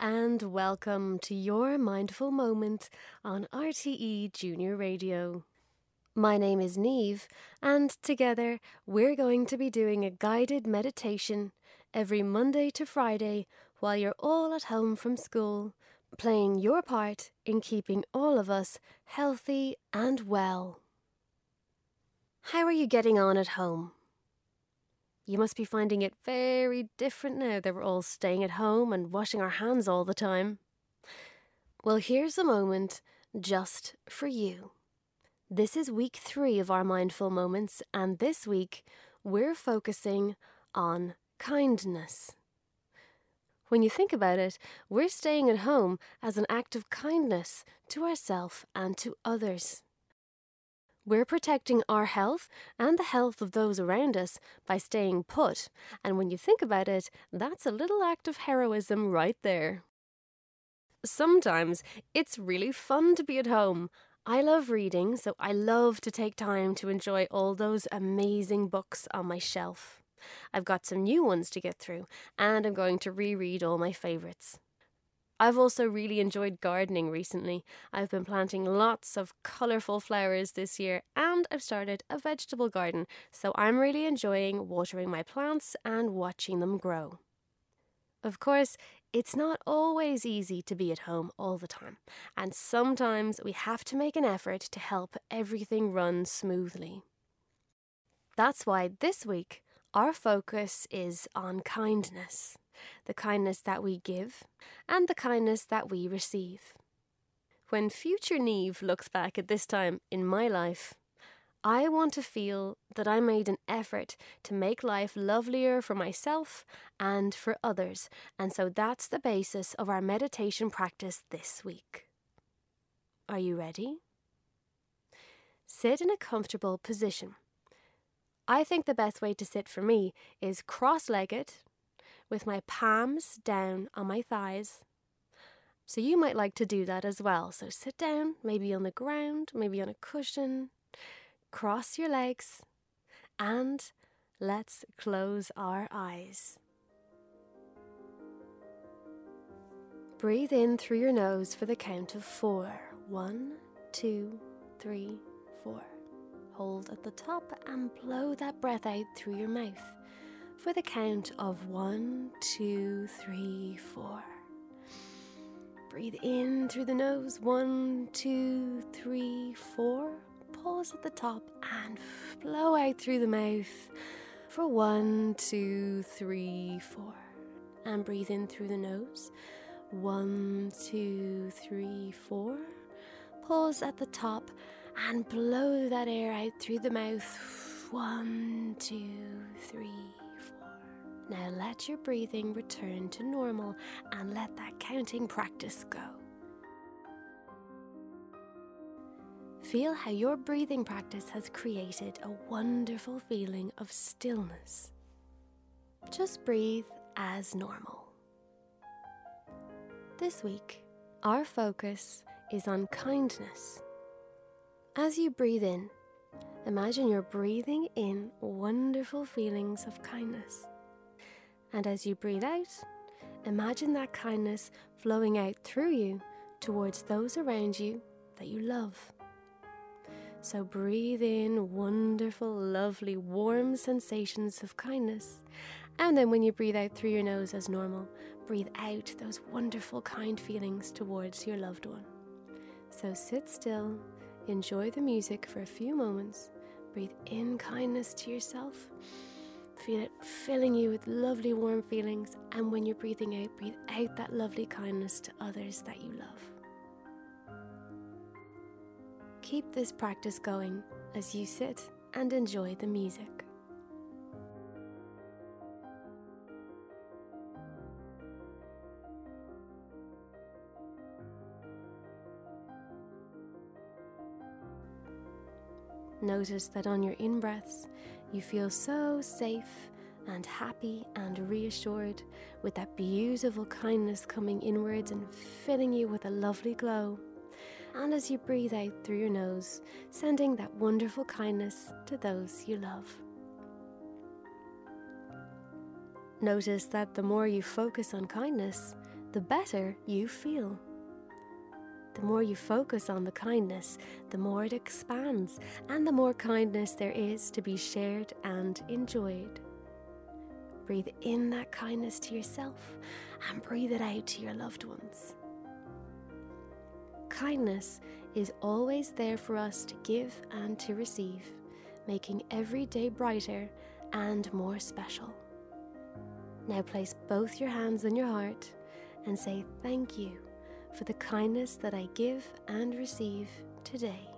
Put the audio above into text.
and welcome to your mindful moment on RTE Junior Radio. My name is Neve, and together we're going to be doing a guided meditation every Monday to Friday while you're all at home from school, playing your part in keeping all of us healthy and well. How are you getting on at home? You must be finding it very different now that we're all staying at home and washing our hands all the time. Well, here's a moment just for you. This is week three of our mindful moments, and this week we're focusing on kindness. When you think about it, we're staying at home as an act of kindness to ourselves and to others. We're protecting our health and the health of those around us by staying put, and when you think about it, that's a little act of heroism right there. Sometimes it's really fun to be at home. I love reading, so I love to take time to enjoy all those amazing books on my shelf. I've got some new ones to get through, and I'm going to reread all my favourites. I've also really enjoyed gardening recently. I've been planting lots of colourful flowers this year and I've started a vegetable garden, so I'm really enjoying watering my plants and watching them grow. Of course, it's not always easy to be at home all the time, and sometimes we have to make an effort to help everything run smoothly. That's why this week our focus is on kindness the kindness that we give, and the kindness that we receive. When future Neve looks back at this time in my life, I want to feel that I made an effort to make life lovelier for myself and for others, and so that's the basis of our meditation practice this week. Are you ready? Sit in a comfortable position. I think the best way to sit for me is cross legged with my palms down on my thighs. So you might like to do that as well. So sit down, maybe on the ground, maybe on a cushion, cross your legs, and let's close our eyes. Breathe in through your nose for the count of four. One, two, three, four. Hold at the top and blow that breath out through your mouth for the count of one, two, three, four. Breathe in through the nose, one, two, three, four. Pause at the top and blow out through the mouth for one, two, three, four. And breathe in through the nose, one, two, three, four. Pause at the top and blow that air out through the mouth. One, two, three, four. now let your breathing return to normal and let that counting practice go. Feel how your breathing practice has created a wonderful feeling of stillness. Just breathe as normal. This week, our focus is on kindness. As you breathe in, imagine you're breathing in wonderful feelings of kindness. And as you breathe out, imagine that kindness flowing out through you towards those around you that you love. So breathe in wonderful, lovely, warm sensations of kindness. And then when you breathe out through your nose as normal, breathe out those wonderful, kind feelings towards your loved one. So sit still, enjoy the music for a few moments, breathe in kindness to yourself Feel it filling you with lovely warm feelings, and when you're breathing out, breathe out that lovely kindness to others that you love. Keep this practice going as you sit and enjoy the music. Notice that on your in breaths, you feel so safe and happy and reassured with that beautiful kindness coming inwards and filling you with a lovely glow. And as you breathe out through your nose, sending that wonderful kindness to those you love. Notice that the more you focus on kindness, the better you feel. The more you focus on the kindness, the more it expands, and the more kindness there is to be shared and enjoyed. Breathe in that kindness to yourself and breathe it out to your loved ones. Kindness is always there for us to give and to receive, making every day brighter and more special. Now place both your hands on your heart and say thank you for the kindness that I give and receive today.